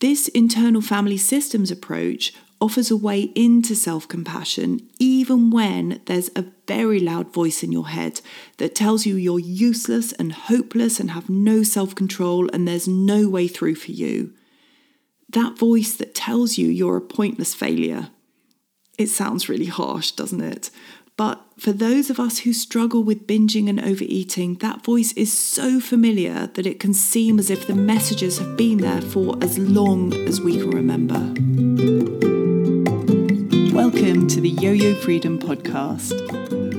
This internal family systems approach offers a way into self compassion, even when there's a very loud voice in your head that tells you you're useless and hopeless and have no self control and there's no way through for you. That voice that tells you you're a pointless failure. It sounds really harsh, doesn't it? But for those of us who struggle with binging and overeating, that voice is so familiar that it can seem as if the messages have been there for as long as we can remember. Welcome to the Yo Yo Freedom Podcast.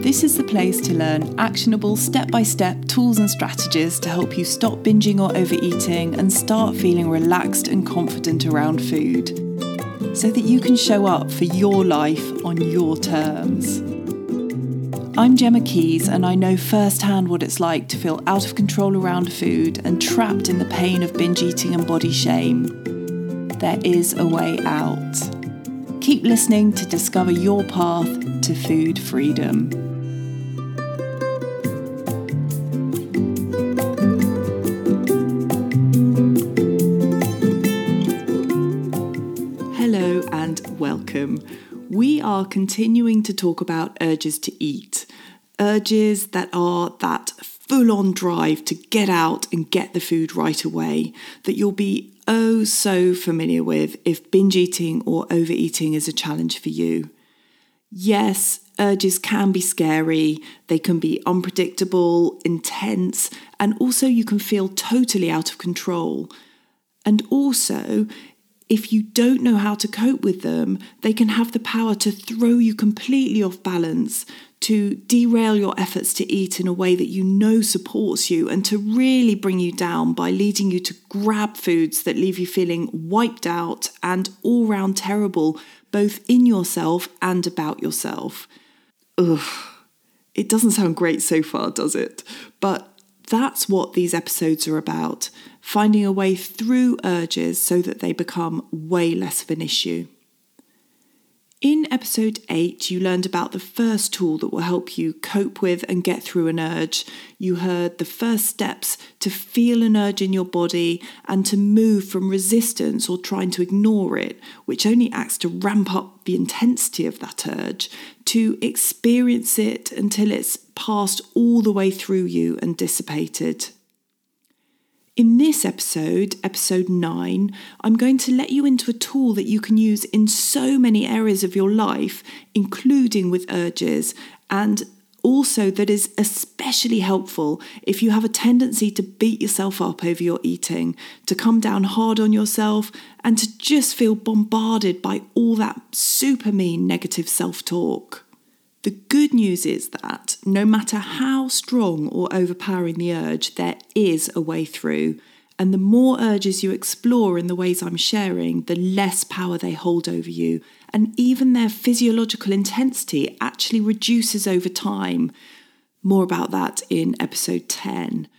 This is the place to learn actionable step by step tools and strategies to help you stop binging or overeating and start feeling relaxed and confident around food so that you can show up for your life on your terms. I'm Gemma Keys, and I know firsthand what it's like to feel out of control around food and trapped in the pain of binge eating and body shame. There is a way out. Keep listening to discover your path to food freedom. Hello and welcome. We are continuing to talk about urges to eat urges that are that full on drive to get out and get the food right away that you'll be oh so familiar with if binge eating or overeating is a challenge for you. Yes, urges can be scary, they can be unpredictable, intense, and also you can feel totally out of control. And also, if you don't know how to cope with them, they can have the power to throw you completely off balance, to derail your efforts to eat in a way that you know supports you, and to really bring you down by leading you to grab foods that leave you feeling wiped out and all round terrible, both in yourself and about yourself. Ugh. It doesn't sound great so far, does it? But that's what these episodes are about finding a way through urges so that they become way less of an issue. In episode 8, you learned about the first tool that will help you cope with and get through an urge. You heard the first steps to feel an urge in your body and to move from resistance or trying to ignore it, which only acts to ramp up the intensity of that urge, to experience it until it's passed all the way through you and dissipated. In this episode, episode 9, I'm going to let you into a tool that you can use in so many areas of your life, including with urges, and also that is especially helpful if you have a tendency to beat yourself up over your eating, to come down hard on yourself, and to just feel bombarded by all that super mean negative self talk. The good news is that no matter how strong or overpowering the urge, there is a way through. And the more urges you explore in the ways I'm sharing, the less power they hold over you. And even their physiological intensity actually reduces over time. More about that in episode 10.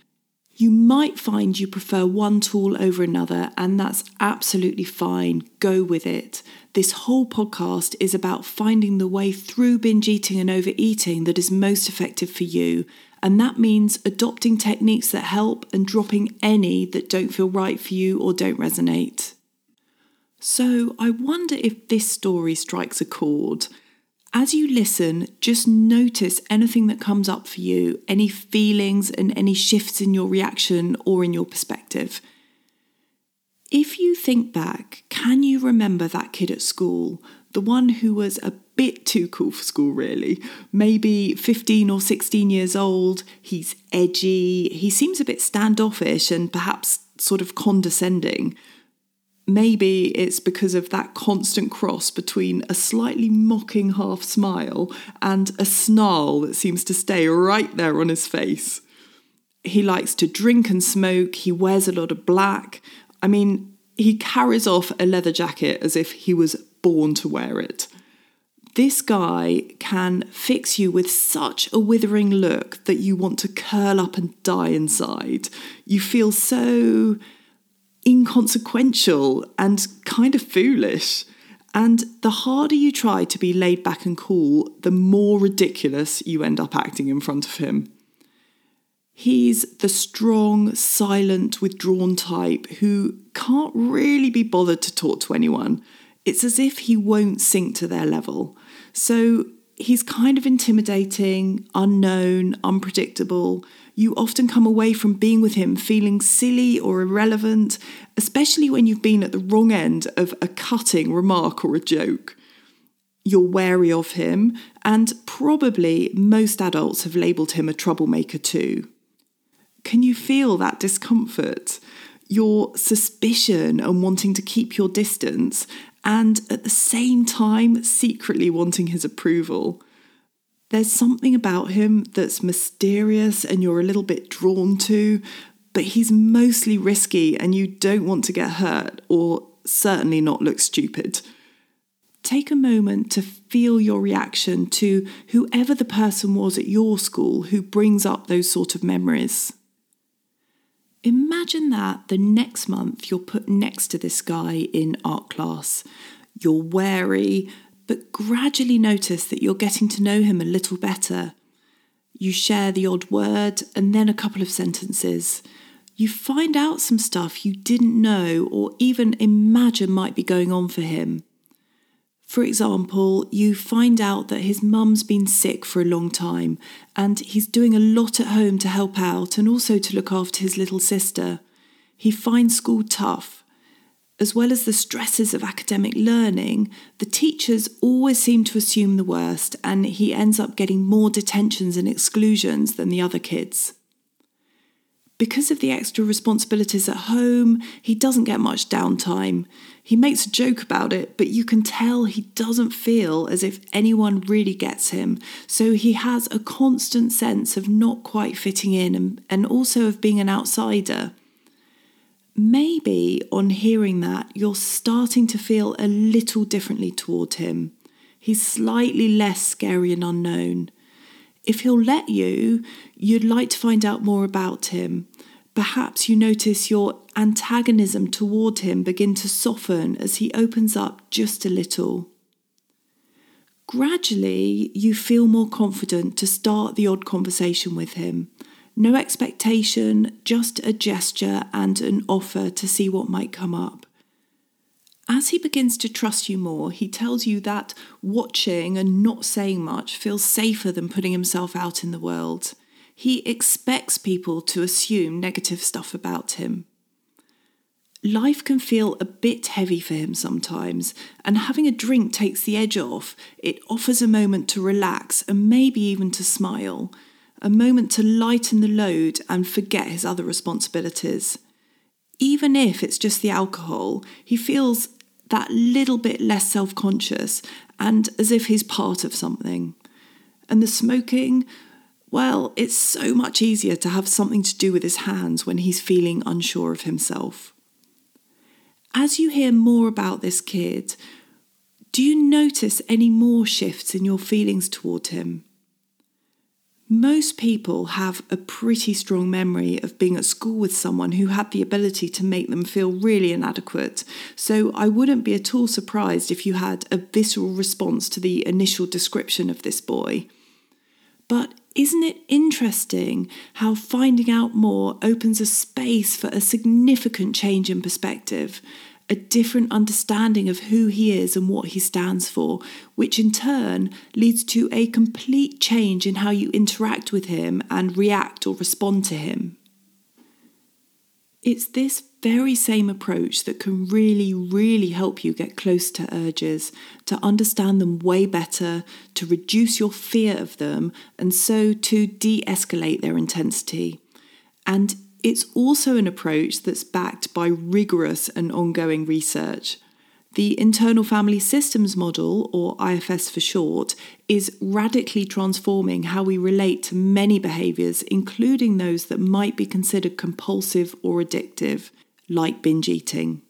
You might find you prefer one tool over another, and that's absolutely fine. Go with it. This whole podcast is about finding the way through binge eating and overeating that is most effective for you. And that means adopting techniques that help and dropping any that don't feel right for you or don't resonate. So, I wonder if this story strikes a chord. As you listen, just notice anything that comes up for you, any feelings and any shifts in your reaction or in your perspective. If you think back, can you remember that kid at school? The one who was a bit too cool for school, really. Maybe 15 or 16 years old, he's edgy, he seems a bit standoffish and perhaps sort of condescending. Maybe it's because of that constant cross between a slightly mocking half smile and a snarl that seems to stay right there on his face. He likes to drink and smoke, he wears a lot of black, I mean, he carries off a leather jacket as if he was born to wear it. This guy can fix you with such a withering look that you want to curl up and die inside. You feel so inconsequential and kind of foolish. And the harder you try to be laid back and cool, the more ridiculous you end up acting in front of him. He's the strong, silent, withdrawn type who can't really be bothered to talk to anyone. It's as if he won't sink to their level. So he's kind of intimidating, unknown, unpredictable. You often come away from being with him feeling silly or irrelevant, especially when you've been at the wrong end of a cutting remark or a joke. You're wary of him, and probably most adults have labelled him a troublemaker too. Can you feel that discomfort? Your suspicion and wanting to keep your distance, and at the same time, secretly wanting his approval. There's something about him that's mysterious and you're a little bit drawn to, but he's mostly risky and you don't want to get hurt or certainly not look stupid. Take a moment to feel your reaction to whoever the person was at your school who brings up those sort of memories. Imagine that the next month you're put next to this guy in art class. You're wary, but gradually notice that you're getting to know him a little better. You share the odd word and then a couple of sentences. You find out some stuff you didn't know or even imagine might be going on for him. For example, you find out that his mum's been sick for a long time and he's doing a lot at home to help out and also to look after his little sister. He finds school tough. As well as the stresses of academic learning, the teachers always seem to assume the worst and he ends up getting more detentions and exclusions than the other kids. Because of the extra responsibilities at home, he doesn't get much downtime. He makes a joke about it, but you can tell he doesn't feel as if anyone really gets him. So he has a constant sense of not quite fitting in and, and also of being an outsider. Maybe on hearing that, you're starting to feel a little differently toward him. He's slightly less scary and unknown. If he'll let you, you'd like to find out more about him. Perhaps you notice your antagonism toward him begin to soften as he opens up just a little. Gradually, you feel more confident to start the odd conversation with him. No expectation, just a gesture and an offer to see what might come up. As he begins to trust you more, he tells you that watching and not saying much feels safer than putting himself out in the world. He expects people to assume negative stuff about him. Life can feel a bit heavy for him sometimes, and having a drink takes the edge off. It offers a moment to relax and maybe even to smile, a moment to lighten the load and forget his other responsibilities. Even if it's just the alcohol, he feels that little bit less self conscious and as if he's part of something. And the smoking, well, it's so much easier to have something to do with his hands when he's feeling unsure of himself. As you hear more about this kid, do you notice any more shifts in your feelings toward him? Most people have a pretty strong memory of being at school with someone who had the ability to make them feel really inadequate, so I wouldn't be at all surprised if you had a visceral response to the initial description of this boy. But isn't it interesting how finding out more opens a space for a significant change in perspective, a different understanding of who he is and what he stands for, which in turn leads to a complete change in how you interact with him and react or respond to him? It's this very same approach that can really, really help you get close to urges, to understand them way better, to reduce your fear of them, and so to de escalate their intensity. And it's also an approach that's backed by rigorous and ongoing research. The Internal Family Systems Model, or IFS for short, is radically transforming how we relate to many behaviours, including those that might be considered compulsive or addictive, like binge eating.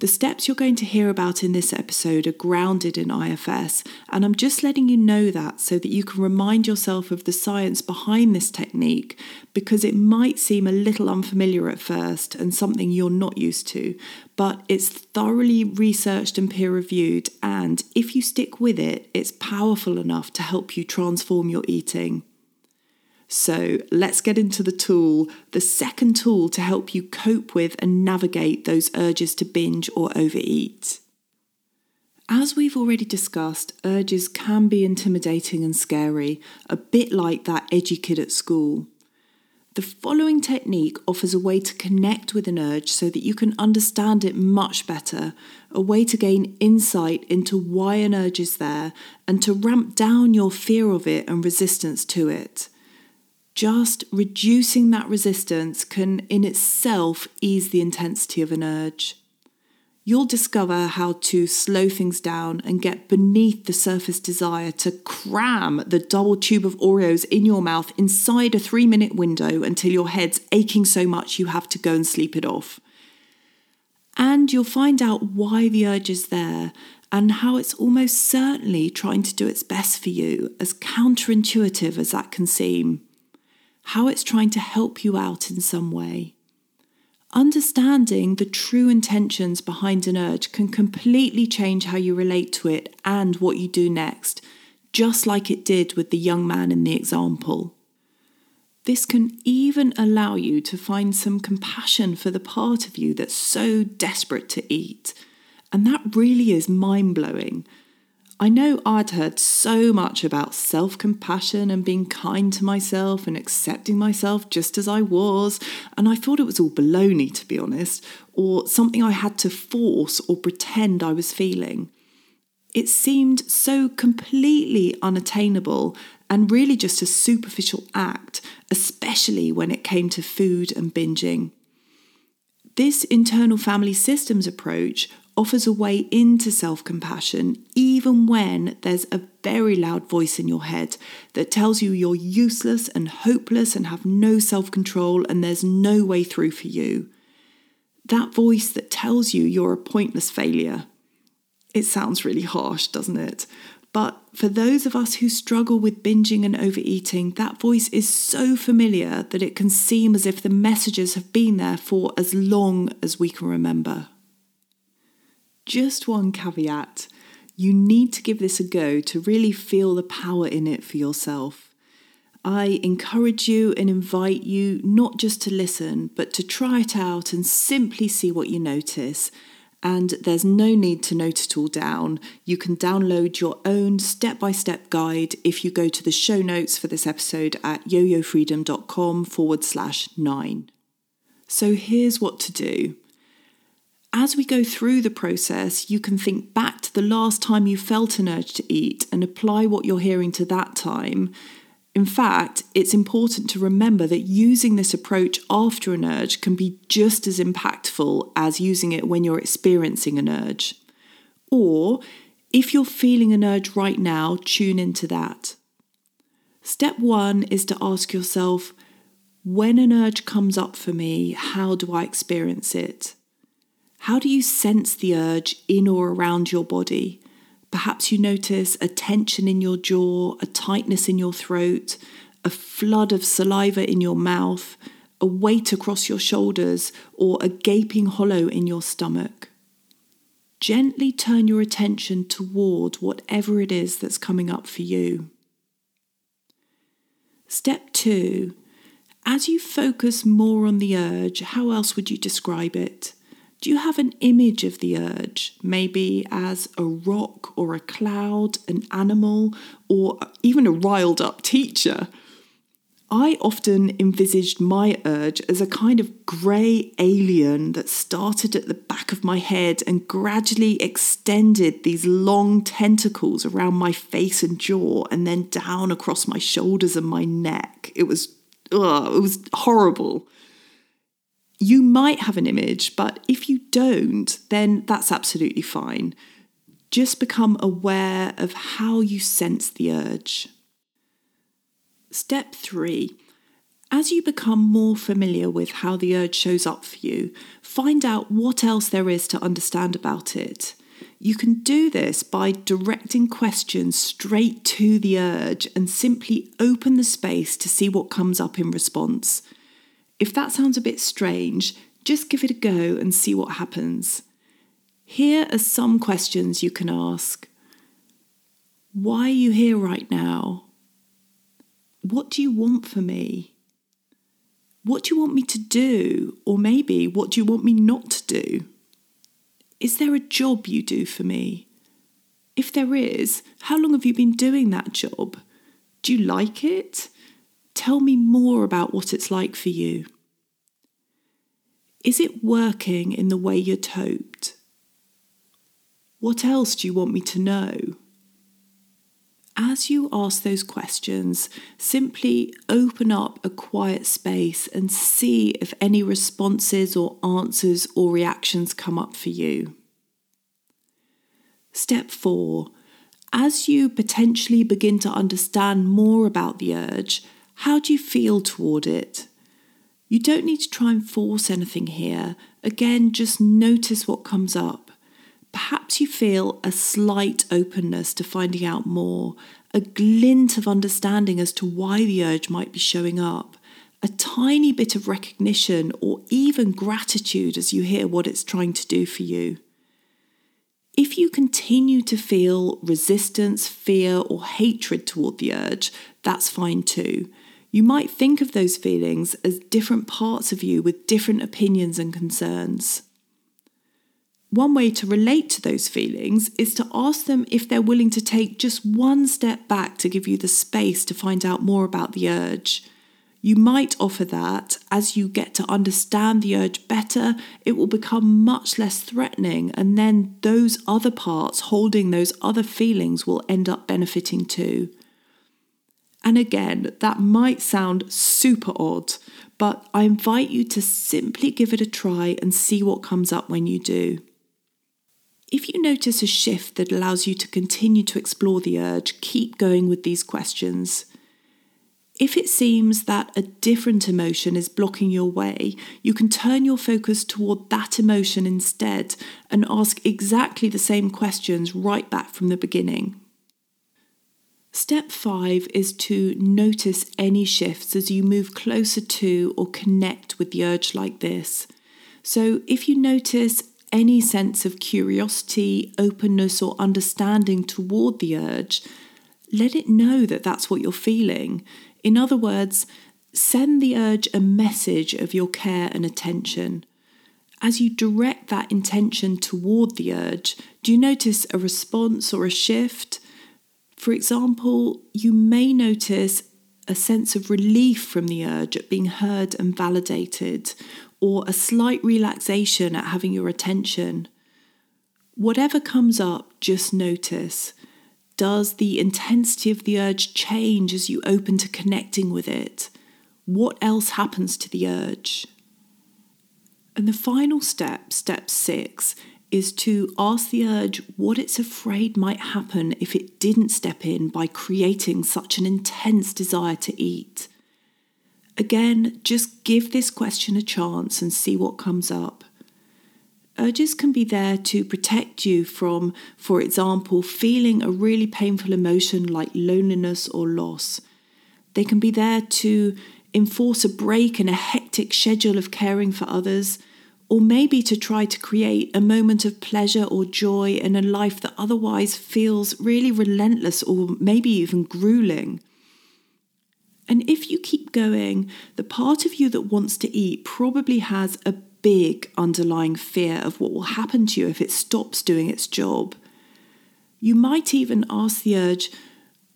The steps you're going to hear about in this episode are grounded in IFS, and I'm just letting you know that so that you can remind yourself of the science behind this technique because it might seem a little unfamiliar at first and something you're not used to, but it's thoroughly researched and peer reviewed, and if you stick with it, it's powerful enough to help you transform your eating. So let's get into the tool, the second tool to help you cope with and navigate those urges to binge or overeat. As we've already discussed, urges can be intimidating and scary, a bit like that edgy kid at school. The following technique offers a way to connect with an urge so that you can understand it much better, a way to gain insight into why an urge is there, and to ramp down your fear of it and resistance to it. Just reducing that resistance can in itself ease the intensity of an urge you'll discover how to slow things down and get beneath the surface desire to cram the double tube of Oreos in your mouth inside a three minute window until your head's aching so much you have to go and sleep it off. And you'll find out why the urge is there and how it's almost certainly trying to do its best for you, as counterintuitive as that can seem. How it's trying to help you out in some way. Understanding the true intentions behind an urge can completely change how you relate to it and what you do next, just like it did with the young man in the example. This can even allow you to find some compassion for the part of you that's so desperate to eat. And that really is mind blowing I know I'd heard so much about self compassion and being kind to myself and accepting myself just as I was, and I thought it was all baloney, to be honest, or something I had to force or pretend I was feeling. It seemed so completely unattainable and really just a superficial act, especially when it came to food and binging. This internal family systems approach offers a way into self compassion, even when there's a very loud voice in your head that tells you you're useless and hopeless and have no self control and there's no way through for you. That voice that tells you you're a pointless failure. It sounds really harsh, doesn't it? But for those of us who struggle with binging and overeating, that voice is so familiar that it can seem as if the messages have been there for as long as we can remember. Just one caveat you need to give this a go to really feel the power in it for yourself. I encourage you and invite you not just to listen, but to try it out and simply see what you notice. And there's no need to note it all down. You can download your own step by step guide if you go to the show notes for this episode at yoyofreedom.com forward slash nine. So here's what to do as we go through the process, you can think back to the last time you felt an urge to eat and apply what you're hearing to that time. In fact, it's important to remember that using this approach after an urge can be just as impactful as using it when you're experiencing an urge. Or, if you're feeling an urge right now, tune into that. Step one is to ask yourself when an urge comes up for me, how do I experience it? How do you sense the urge in or around your body? Perhaps you notice a tension in your jaw, a tightness in your throat, a flood of saliva in your mouth, a weight across your shoulders, or a gaping hollow in your stomach. Gently turn your attention toward whatever it is that's coming up for you. Step two, as you focus more on the urge, how else would you describe it? Do you have an image of the urge, maybe as a rock or a cloud, an animal, or even a riled up teacher? I often envisaged my urge as a kind of grey alien that started at the back of my head and gradually extended these long tentacles around my face and jaw and then down across my shoulders and my neck. It was, ugh, it was horrible you might have an image, but if you don't, then that's absolutely fine. Just become aware of how you sense the urge. Step three. As you become more familiar with how the urge shows up for you, find out what else there is to understand about it. You can do this by directing questions straight to the urge and simply open the space to see what comes up in response. If that sounds a bit strange, just give it a go and see what happens. Here are some questions you can ask Why are you here right now? What do you want for me? What do you want me to do? Or maybe, what do you want me not to do? Is there a job you do for me? If there is, how long have you been doing that job? Do you like it? Tell me more about what it's like for you. Is it working in the way you'd hoped? What else do you want me to know? As you ask those questions, simply open up a quiet space and see if any responses or answers or reactions come up for you. Step four as you potentially begin to understand more about the urge, how do you feel toward it? You don't need to try and force anything here. Again, just notice what comes up. Perhaps you feel a slight openness to finding out more, a glint of understanding as to why the urge might be showing up, a tiny bit of recognition or even gratitude as you hear what it's trying to do for you. If you continue to feel resistance, fear, or hatred toward the urge, that's fine too. You might think of those feelings as different parts of you with different opinions and concerns. One way to relate to those feelings is to ask them if they're willing to take just one step back to give you the space to find out more about the urge. You might offer that as you get to understand the urge better, it will become much less threatening, and then those other parts holding those other feelings will end up benefiting too. And again, that might sound super odd, but I invite you to simply give it a try and see what comes up when you do. If you notice a shift that allows you to continue to explore the urge, keep going with these questions. If it seems that a different emotion is blocking your way, you can turn your focus toward that emotion instead and ask exactly the same questions right back from the beginning. Step five is to notice any shifts as you move closer to or connect with the urge like this. So, if you notice any sense of curiosity, openness, or understanding toward the urge, let it know that that's what you're feeling. In other words, send the urge a message of your care and attention. As you direct that intention toward the urge, do you notice a response or a shift? For example, you may notice a sense of relief from the urge at being heard and validated, or a slight relaxation at having your attention. Whatever comes up, just notice. Does the intensity of the urge change as you open to connecting with it? What else happens to the urge? And the final step, step six, is to ask the urge what it's afraid might happen if it didn't step in by creating such an intense desire to eat. Again, just give this question a chance and see what comes up. Urges can be there to protect you from, for example, feeling a really painful emotion like loneliness or loss. They can be there to enforce a break in a hectic schedule of caring for others, or maybe to try to create a moment of pleasure or joy in a life that otherwise feels really relentless or maybe even grueling. And if you keep going, the part of you that wants to eat probably has a big underlying fear of what will happen to you if it stops doing its job. You might even ask the urge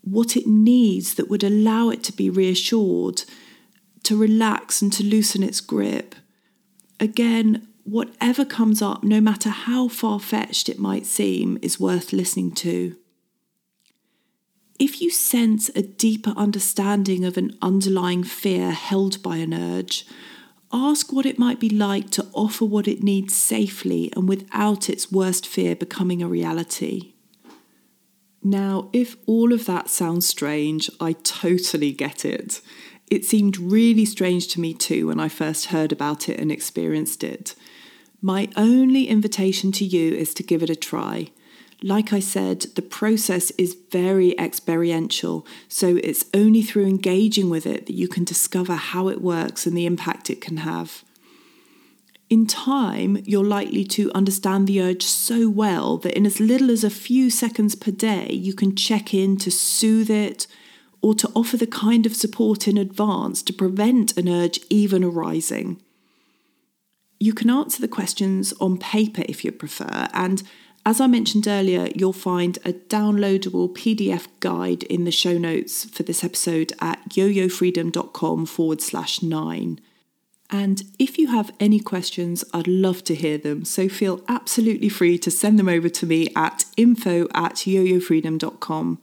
what it needs that would allow it to be reassured, to relax and to loosen its grip. Again, whatever comes up, no matter how far fetched it might seem, is worth listening to. If you sense a deeper understanding of an underlying fear held by an urge, Ask what it might be like to offer what it needs safely and without its worst fear becoming a reality. Now, if all of that sounds strange, I totally get it. It seemed really strange to me too when I first heard about it and experienced it. My only invitation to you is to give it a try. Like I said, the process is very experiential, so it's only through engaging with it that you can discover how it works and the impact it can have. In time, you're likely to understand the urge so well that in as little as a few seconds per day, you can check in to soothe it or to offer the kind of support in advance to prevent an urge even arising. You can answer the questions on paper if you prefer, and as I mentioned earlier, you'll find a downloadable PDF guide in the show notes for this episode at yoyofreedom.com forward slash nine. And if you have any questions, I'd love to hear them. So feel absolutely free to send them over to me at info at yoyofreedom.com.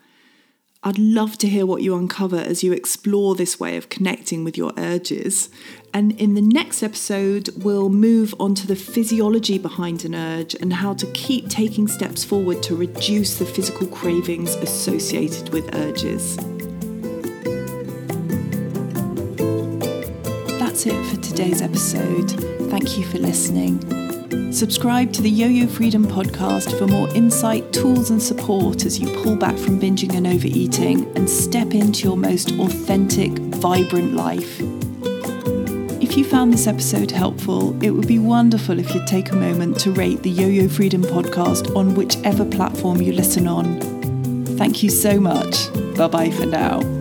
I'd love to hear what you uncover as you explore this way of connecting with your urges. And in the next episode, we'll move on to the physiology behind an urge and how to keep taking steps forward to reduce the physical cravings associated with urges. That's it for today's episode. Thank you for listening. Subscribe to the Yo Yo Freedom podcast for more insight, tools, and support as you pull back from binging and overeating and step into your most authentic, vibrant life. If you found this episode helpful, it would be wonderful if you'd take a moment to rate the Yo Yo Freedom podcast on whichever platform you listen on. Thank you so much. Bye bye for now.